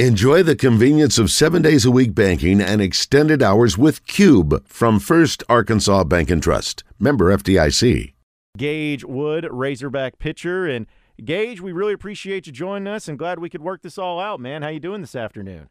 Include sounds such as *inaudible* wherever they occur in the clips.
Enjoy the convenience of seven days a week banking and extended hours with Cube from First Arkansas Bank and Trust. Member FDIC. Gage Wood, Razorback pitcher, and Gage, we really appreciate you joining us, and glad we could work this all out, man. How you doing this afternoon?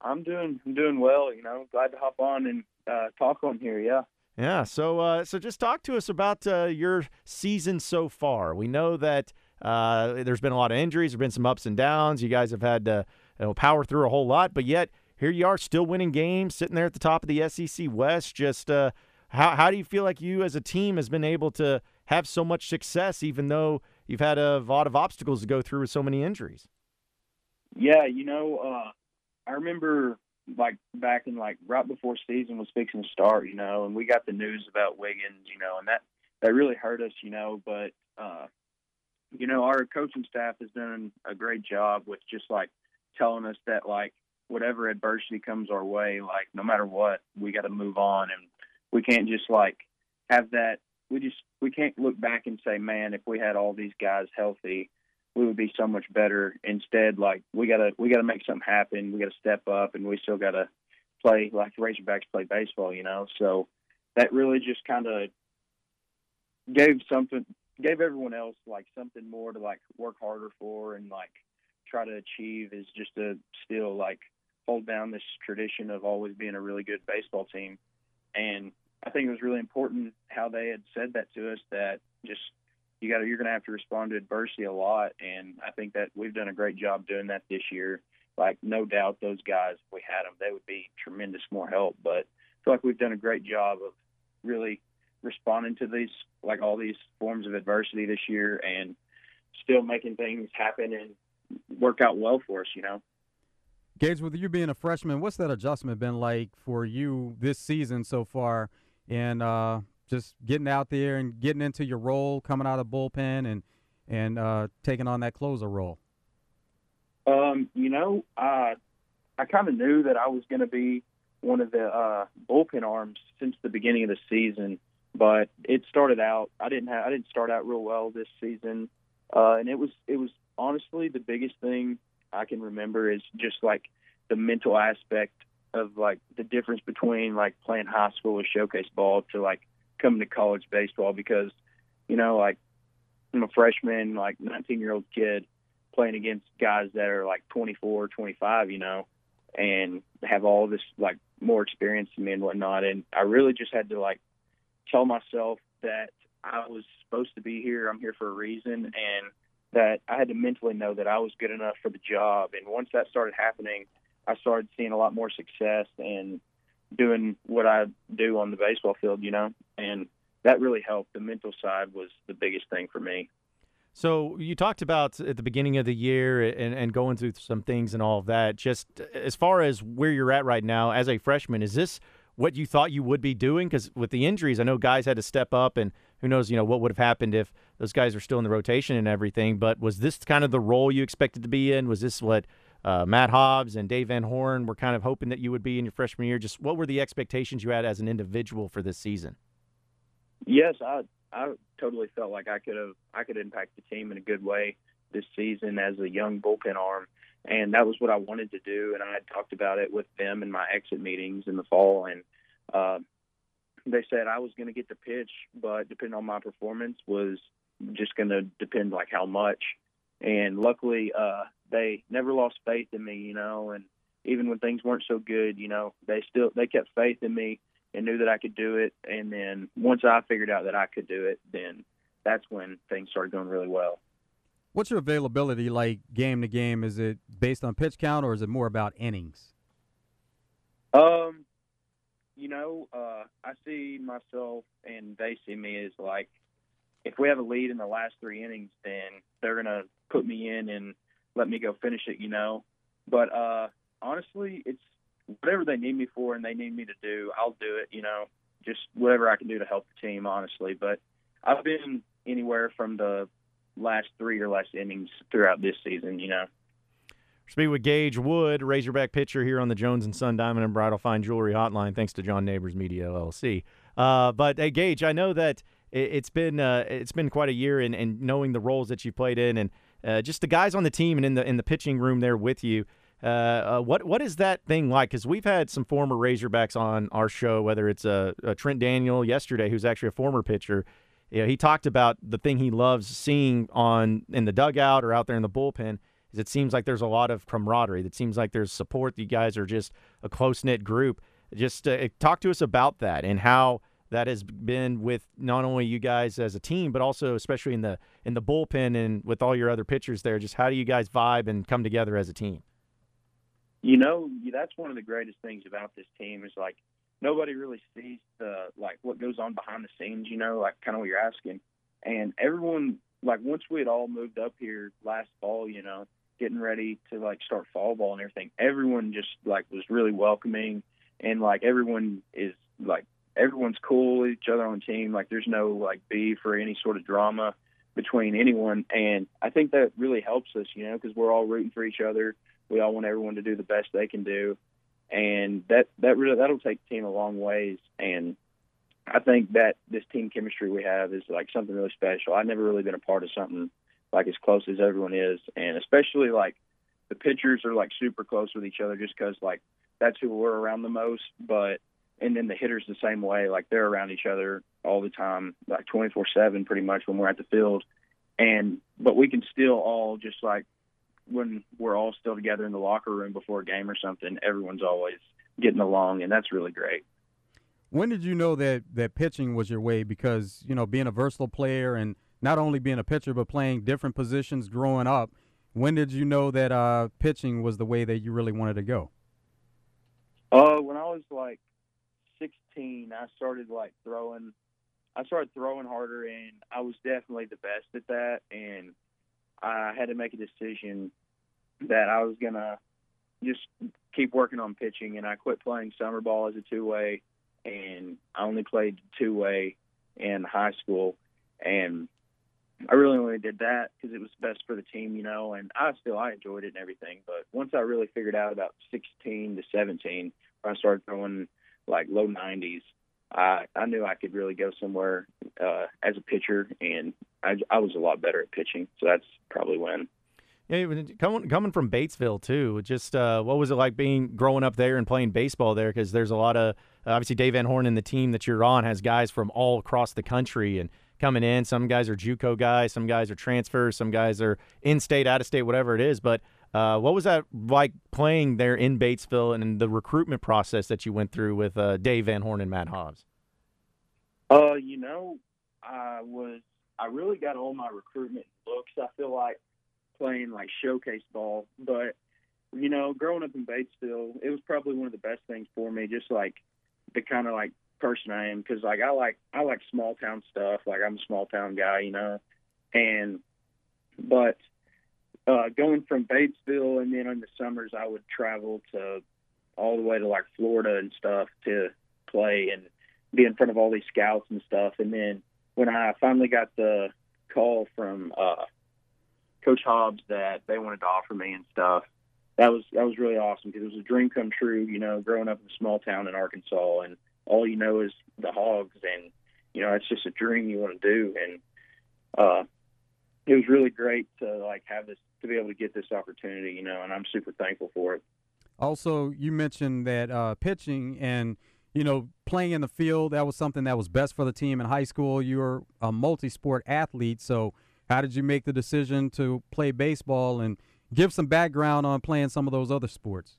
I'm doing, I'm doing well. You know, glad to hop on and uh, talk on here. Yeah. Yeah. So, uh, so just talk to us about uh, your season so far. We know that uh, there's been a lot of injuries. There's been some ups and downs. You guys have had to know, power through a whole lot, but yet here you are, still winning games, sitting there at the top of the SEC West. Just uh, how how do you feel like you as a team has been able to have so much success, even though you've had a lot of obstacles to go through with so many injuries? Yeah, you know, uh, I remember like back in like right before season was fixing to start, you know, and we got the news about Wiggins, you know, and that that really hurt us, you know, but uh you know, our coaching staff has done a great job with just like telling us that like whatever adversity comes our way, like no matter what, we got to move on, and we can't just like have that. We just we can't look back and say, man, if we had all these guys healthy, we would be so much better. Instead, like we gotta we gotta make something happen. We gotta step up, and we still gotta play like the Razorbacks play baseball, you know. So that really just kind of gave something gave everyone else like something more to like work harder for and like try to achieve is just to still like hold down this tradition of always being a really good baseball team. And I think it was really important how they had said that to us that just you got you're going to have to respond to adversity a lot. And I think that we've done a great job doing that this year. Like no doubt those guys, if we had them, they would be tremendous more help. But I feel like we've done a great job of really responding to these like all these forms of adversity this year and still making things happen and work out well for us, you know. Gage, with you being a freshman, what's that adjustment been like for you this season so far, and uh, just getting out there and getting into your role, coming out of bullpen, and and uh, taking on that closer role? Um, you know, uh, I kind of knew that I was going to be one of the uh, bullpen arms since the beginning of the season, but it started out. I didn't have. I didn't start out real well this season, uh, and it was it was honestly the biggest thing I can remember is just like the mental aspect of like the difference between like playing high school or showcase ball to like coming to college baseball because you know like I'm a freshman like 19 year old kid playing against guys that are like 24 25 you know and have all this like more experience than me and whatnot. And I really just had to like tell myself that I was supposed to be here I'm here for a reason and that I had to mentally know that I was good enough for the job. And once that started happening, I started seeing a lot more success and doing what I do on the baseball field, you know, and that really helped. The mental side was the biggest thing for me. So you talked about at the beginning of the year and, and going through some things and all of that. Just as far as where you're at right now as a freshman, is this what you thought you would be doing? Because with the injuries, I know guys had to step up, and who knows, you know, what would have happened if those guys were still in the rotation and everything. But was this kind of the role you expected to be in? Was this what uh, Matt Hobbs and Dave Van Horn were kind of hoping that you would be in your freshman year? Just what were the expectations you had as an individual for this season? Yes, I I totally felt like I could have I could impact the team in a good way this season as a young bullpen arm and that was what I wanted to do. And I had talked about it with them in my exit meetings in the fall, and uh, they said I was going to get the pitch, but depending on my performance, was just going to depend like how much. And luckily, uh, they never lost faith in me, you know. And even when things weren't so good, you know, they still they kept faith in me and knew that I could do it. And then once I figured out that I could do it, then that's when things started going really well. What's your availability like game to game? Is it based on pitch count or is it more about innings? Um, you know, uh, I see myself and they see me as like if we have a lead in the last three innings, then they're gonna put me in and let me go finish it. You know, but uh, honestly, it's whatever they need me for and they need me to do, I'll do it. You know, just whatever I can do to help the team, honestly. But I've been anywhere from the last three or less innings throughout this season. You know. Speak with Gage Wood, Razorback pitcher here on the Jones and Son Diamond and Bridal Fine Jewelry Hotline. Thanks to John Neighbors Media LLC. Uh, but hey, Gage, I know that it's been uh, it's been quite a year, and, knowing the roles that you played in, and uh, just the guys on the team and in the in the pitching room there with you. Uh, uh, what what is that thing like? Because we've had some former Razorbacks on our show, whether it's a, a Trent Daniel yesterday, who's actually a former pitcher. You know, he talked about the thing he loves seeing on in the dugout or out there in the bullpen is it seems like there's a lot of camaraderie. It seems like there's support. You guys are just a close knit group. Just uh, talk to us about that and how that has been with not only you guys as a team, but also especially in the in the bullpen and with all your other pitchers there. Just how do you guys vibe and come together as a team? You know, that's one of the greatest things about this team is like nobody really sees the like what goes on behind the scenes. You know, like kind of what you're asking, and everyone like once we had all moved up here last fall, you know, getting ready to like start fall ball and everything, everyone just like was really welcoming and like everyone is like everyone's cool with each other on team. Like there's no like beef or any sort of drama between anyone, and I think that really helps us, you know, because we're all rooting for each other. We all want everyone to do the best they can do, and that that really that'll take the team a long ways. And I think that this team chemistry we have is like something really special. I've never really been a part of something like as close as everyone is, and especially like the pitchers are like super close with each other just because like that's who we're around the most. But and then the hitters the same way, like they're around each other all the time, like 24 seven, pretty much when we're at the field. And but we can still all just like when we're all still together in the locker room before a game or something, everyone's always getting along, and that's really great. When did you know that that pitching was your way? Because you know, being a versatile player and not only being a pitcher but playing different positions growing up. When did you know that uh, pitching was the way that you really wanted to go? Uh, when I was like 16, I started like throwing. I started throwing harder, and I was definitely the best at that. And I had to make a decision that I was gonna just keep working on pitching, and I quit playing summer ball as a two way, and I only played two way in high school, and I really only did that because it was best for the team, you know, and I still I enjoyed it and everything. But once I really figured out about 16 to 17, when I started throwing like low 90s, I I knew I could really go somewhere uh, as a pitcher, and I I was a lot better at pitching. So that's probably when. Yeah, coming coming from Batesville too. Just uh, what was it like being growing up there and playing baseball there? Because there's a lot of obviously Dave Van Horn and the team that you're on has guys from all across the country and coming in. Some guys are JUCO guys, some guys are transfers, some guys are in state, out of state, whatever it is. But uh, what was that like playing there in Batesville and the recruitment process that you went through with uh, Dave Van Horn and Matt Hobbs? Uh, you know, I was I really got all my recruitment looks. I feel like playing like showcase ball, but you know, growing up in Batesville, it was probably one of the best things for me. Just like the kind of like person I am because like I like I like small town stuff. Like I'm a small town guy, you know, and but uh, going from Batesville and then in the summers I would travel to all the way to like Florida and stuff to play and be in front of all these scouts and stuff. And then when I finally got the call from uh, Coach Hobbs that they wanted to offer me and stuff, that was that was really awesome because it was a dream come true. You know, growing up in a small town in Arkansas and all you know is the hogs and you know it's just a dream you want to do and uh it was really great to like have this to be able to get this opportunity you know and i'm super thankful for it. Also you mentioned that uh pitching and you know playing in the field that was something that was best for the team in high school. You were a multi-sport athlete so how did you make the decision to play baseball and give some background on playing some of those other sports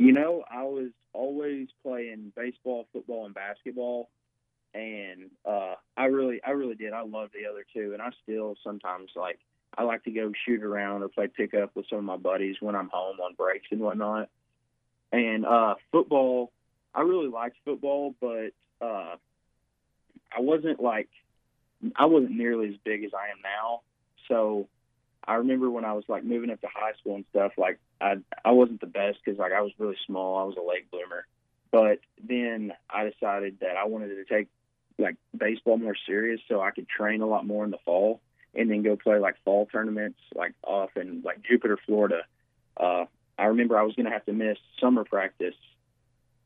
you know i was always playing baseball, football, and basketball, and uh, I really, I really did. I love the other two, and I still sometimes like I like to go shoot around or play pickup with some of my buddies when I'm home on breaks and whatnot. And uh, football, I really liked football, but uh, I wasn't like I wasn't nearly as big as I am now. So I remember when I was like moving up to high school and stuff, like I I wasn't the best because like I was really small. I was a late bloomer, but then I decided that I wanted to take like baseball more serious so I could train a lot more in the fall and then go play like fall tournaments like off in like Jupiter, Florida. Uh, I remember I was going to have to miss summer practice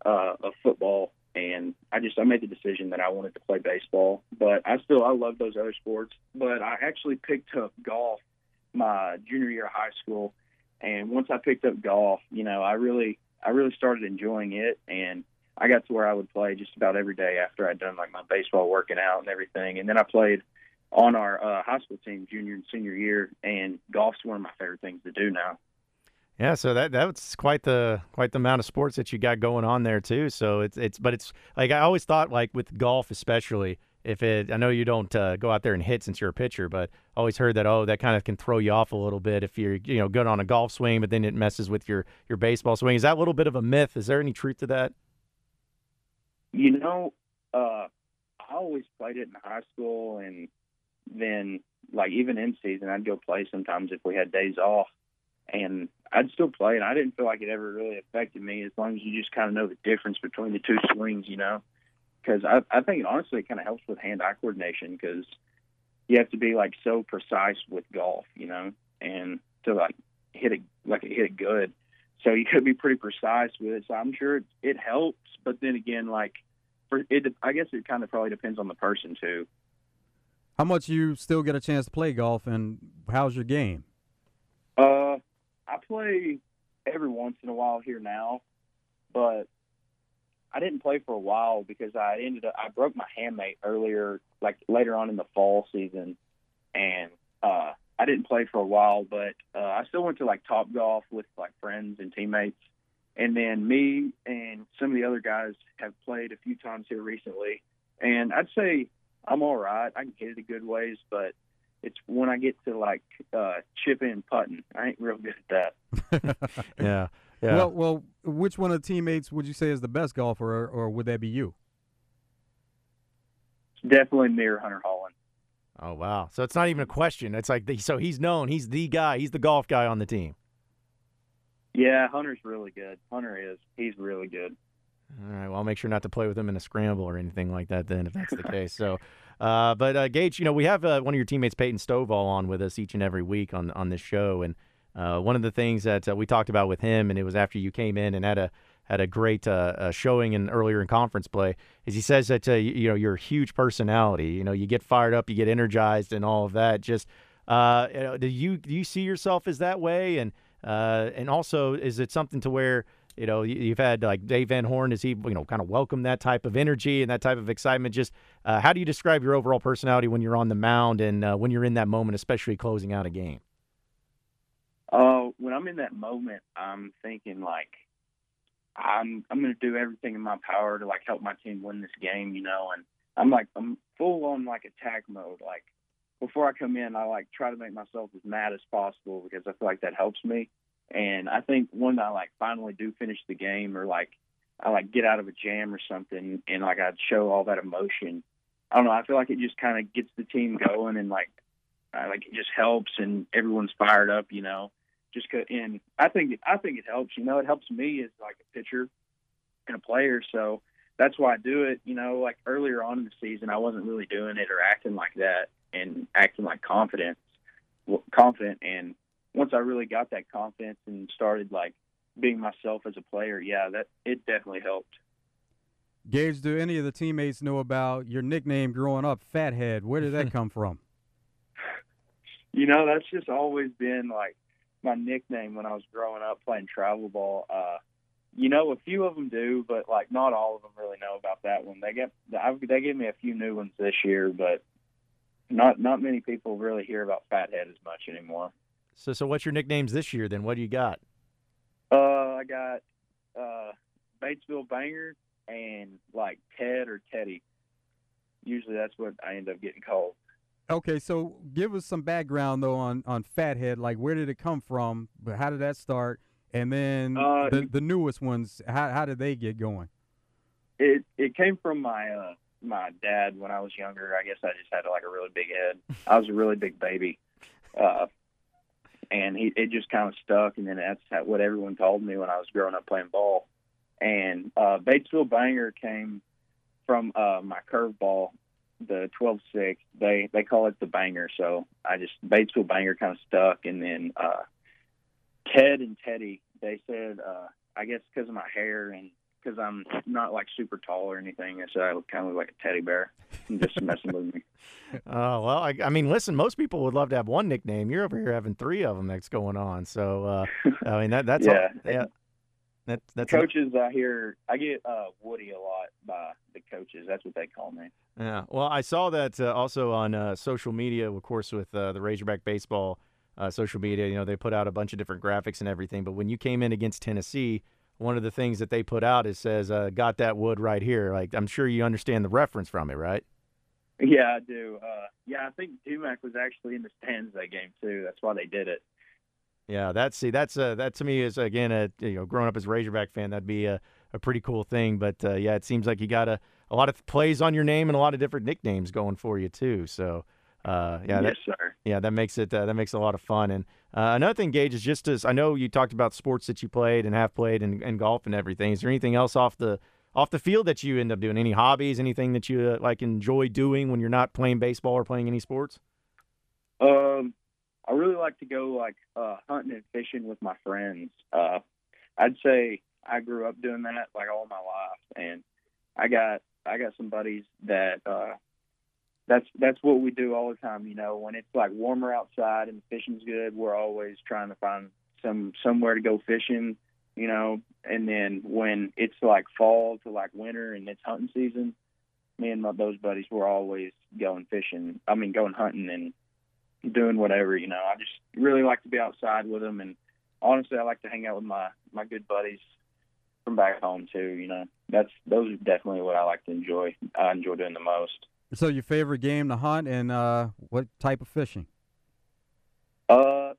uh, of football, and I just I made the decision that I wanted to play baseball. But I still I love those other sports. But I actually picked up golf my junior year of high school, And once I picked up golf, you know, I really I really started enjoying it, and I got to where I would play just about every day after I'd done like my baseball working out and everything. And then I played on our uh, high school team junior and senior year, and golf's one of my favorite things to do now. Yeah, so that that's quite the quite the amount of sports that you got going on there too. So it's it's but it's like I always thought like with golf especially if it I know you don't uh, go out there and hit since you're a pitcher, but always heard that oh that kind of can throw you off a little bit if you're you know good on a golf swing, but then it messes with your your baseball swing. Is that a little bit of a myth? Is there any truth to that? You know, uh, I always played it in high school, and then like even in season, I'd go play sometimes if we had days off, and I'd still play, and I didn't feel like it ever really affected me as long as you just kind of know the difference between the two swings, you know. Because I, I think honestly, it kind of helps with hand-eye coordination because you have to be like so precise with golf, you know, and to like hit it like hit it good. So you could be pretty precise with it. So I'm sure it, it helps, but then again, like for it, I guess it kind of probably depends on the person too. How much you still get a chance to play golf, and how's your game? Uh, I play every once in a while here now, but I didn't play for a while because I ended up I broke my hamate earlier, like later on in the fall season, and uh, I didn't play for a while. But uh, I still went to like Top Golf with like friends and teammates, and then me and some of the other guys have played a few times here recently, and I'd say I'm all right. I can hit it a good ways, but it's when I get to like uh, chipping and putting, I ain't real good at that. *laughs* yeah, yeah. Well, well, which one of the teammates would you say is the best golfer, or, or would that be you? Definitely me or Hunter Hollan. Oh wow! So it's not even a question. It's like the, so he's known. He's the guy. He's the golf guy on the team. Yeah, Hunter's really good. Hunter is. He's really good. All right. Well, I'll make sure not to play with him in a scramble or anything like that. Then, if that's the case. So, uh, but uh, Gage, you know, we have uh, one of your teammates, Peyton Stovall, on with us each and every week on on this show, and uh, one of the things that uh, we talked about with him, and it was after you came in and had a had a great uh, showing in earlier in conference play, is he says that you, you, know you're a huge personality. You know, you get fired up, you get energized, and all of that. Just do you do you see yourself as that way, and and also is it something to where you know, you've had like Dave Van Horn. Is he, you know, kind of welcome that type of energy and that type of excitement? Just uh, how do you describe your overall personality when you're on the mound and uh, when you're in that moment, especially closing out a game? When I'm in that moment, I'm thinking like I'm I'm going to do everything in my power to like help my team win this game, you know. And I'm like I'm full on like attack mode. Like before I come in, I like try to make myself as mad as possible because I feel like that helps me. And I think when I like finally do finish the game or like I like get out of a jam or something and like I'd show all that emotion, I don't know. I feel like it just kind of gets the team going and like like it just helps and everyone's fired up, you know. Just cause, and I think I think it helps. You know, it helps me as like a pitcher and a player. So that's why I do it. You know, like earlier on in the season, I wasn't really doing it or acting like that and acting like confident, confident and once I really got that confidence and started like being myself as a player, yeah, that it definitely helped. Gage, do any of the teammates know about your nickname growing up, Fathead? Where did that *laughs* come from? You know, that's just always been like my nickname when I was growing up playing travel ball. Uh, you know, a few of them do, but like not all of them really know about that one. They get I've, they gave me a few new ones this year, but not not many people really hear about Fathead as much anymore. So, so what's your nicknames this year? Then, what do you got? Uh, I got uh, Batesville Banger and like Ted or Teddy. Usually, that's what I end up getting called. Okay, so give us some background though on on Fathead. Like, where did it come from? But how did that start? And then uh, the the newest ones, how how did they get going? It it came from my uh, my dad when I was younger. I guess I just had like a really big head. *laughs* I was a really big baby. Uh, and he it just kind of stuck. And then that's what everyone told me when I was growing up playing ball. And uh, Batesville Banger came from uh, my curveball, the 12-6. They they call it the banger. So I just Batesville Banger kind of stuck. And then uh, Ted and Teddy, they said, uh, I guess because of my hair and because I'm not like super tall or anything. So I look kind of like a teddy bear. I'm just messing with me. Oh *laughs* well, I, I, mean, listen, most people would love to have one nickname. You're over here having three of them that's going on. So uh, I mean, that that's *laughs* yeah. All, yeah. That, that's coaches. I hear I get uh, Woody a lot coaches. That's what they call me. Yeah. Well, I saw that uh, also on uh, social media, of course, with uh, the Razorback baseball uh, social media. You know, they put out a bunch of different graphics and everything. But when you came in against Tennessee, one of the things that they put out is says, uh, "Got that wood right here." Like, I'm sure you understand the reference from it, right? Yeah, I do. yeah, I think Dumac was actually in the stands that game too. That's why they did it. Yeah, that's see, that's uh, that to me is again a you know growing up as a Razorback fan, that'd be a, a pretty cool thing. But uh, yeah, it seems like you got a, lot of plays on your name and a lot of different nicknames going for you too. So uh, yeah, yes, that, sir. Yeah, that makes it uh, that makes it a lot of fun. And uh, another thing, Gage, is just as I know you talked about sports that you played and have played and, and golf and everything. Is there anything else off the off the field that you end up doing? Any hobbies? Anything that you uh, like enjoy doing when you're not playing baseball or playing any sports? Um, I really like to go like uh, hunting and fishing with my friends. Uh, I'd say I grew up doing that like all my life, and I got I got some buddies that uh, that's that's what we do all the time. You know, when it's like warmer outside and the fishing's good, we're always trying to find some somewhere to go fishing. You know, and then when it's like fall to like winter and it's hunting season, me and my, those buddies were always going fishing. I mean, going hunting and doing whatever. You know, I just really like to be outside with them, and honestly, I like to hang out with my my good buddies from back home too. You know, that's those are definitely what I like to enjoy. I enjoy doing the most. So, your favorite game to hunt, and uh, what type of fishing? Uh,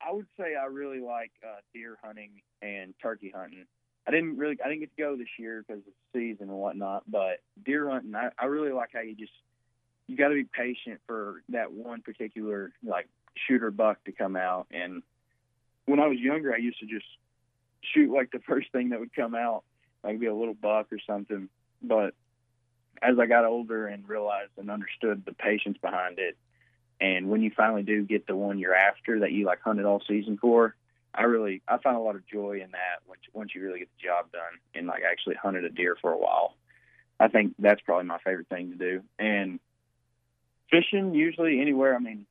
I would say I really like uh, deer hunting and turkey hunting. I didn't really, I didn't get to go this year because of the season and whatnot. But deer hunting, I, I really like how you just you got to be patient for that one particular like shooter buck to come out. And when I was younger, I used to just shoot like the first thing that would come out, like be a little buck or something. But as I got older and realized and understood the patience behind it, and when you finally do get the one you're after that you like hunted all season for, I really I find a lot of joy in that once once you really get the job done and like actually hunted a deer for a while. I think that's probably my favorite thing to do. And fishing usually anywhere. I mean,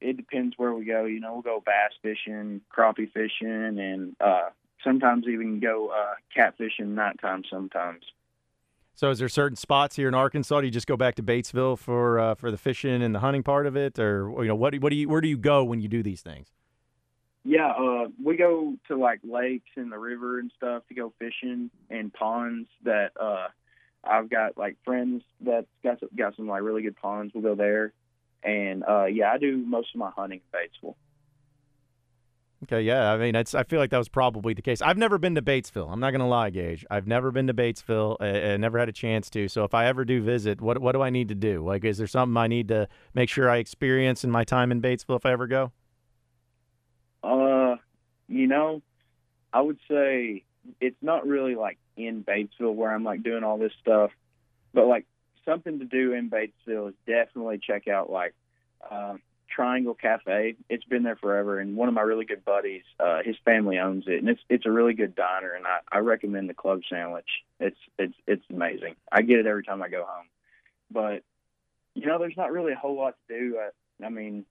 it depends where we go. You know, we'll go bass fishing, crappie fishing, and uh, sometimes even go uh, catfishing nighttime sometimes. So, is there certain spots here in Arkansas? Do you just go back to Batesville for uh, for the fishing and the hunting part of it, or you know, what what do you where do you go when you do these things? Yeah, uh, we go to like lakes and the river and stuff to go fishing and ponds that uh, I've got like friends that got some, got some like really good ponds. We'll go there, and uh, yeah, I do most of my hunting in Batesville. Okay, yeah. I mean, it's. I feel like that was probably the case. I've never been to Batesville. I'm not gonna lie, Gage. I've never been to Batesville. I, I never had a chance to. So if I ever do visit, what what do I need to do? Like, is there something I need to make sure I experience in my time in Batesville if I ever go? Uh, you know, I would say it's not really like in Batesville where I'm like doing all this stuff, but like something to do in Batesville is definitely check out like uh, Triangle Cafe. It's been there forever, and one of my really good buddies, uh, his family owns it, and it's it's a really good diner, and I, I recommend the club sandwich. It's it's it's amazing. I get it every time I go home, but you know, there's not really a whole lot to do. I, I mean,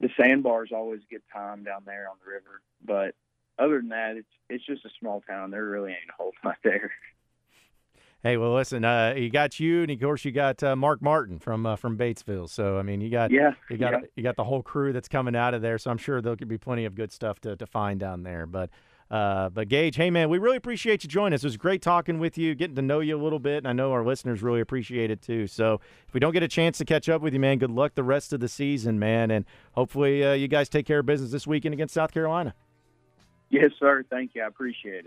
the sandbar is always good time down there on the river, but other than that, it's it's just a small town. There really ain't a whole lot there. Hey, well, listen, uh, you got you, and of course you got uh, Mark Martin from uh, from Batesville. So I mean, you got yeah, you got yeah. you got the whole crew that's coming out of there. So I'm sure there could be plenty of good stuff to, to find down there. But uh, but Gage, hey man, we really appreciate you joining us. It was great talking with you, getting to know you a little bit, and I know our listeners really appreciate it too. So if we don't get a chance to catch up with you, man, good luck the rest of the season, man, and hopefully uh, you guys take care of business this weekend against South Carolina. Yes, sir. Thank you. I appreciate it.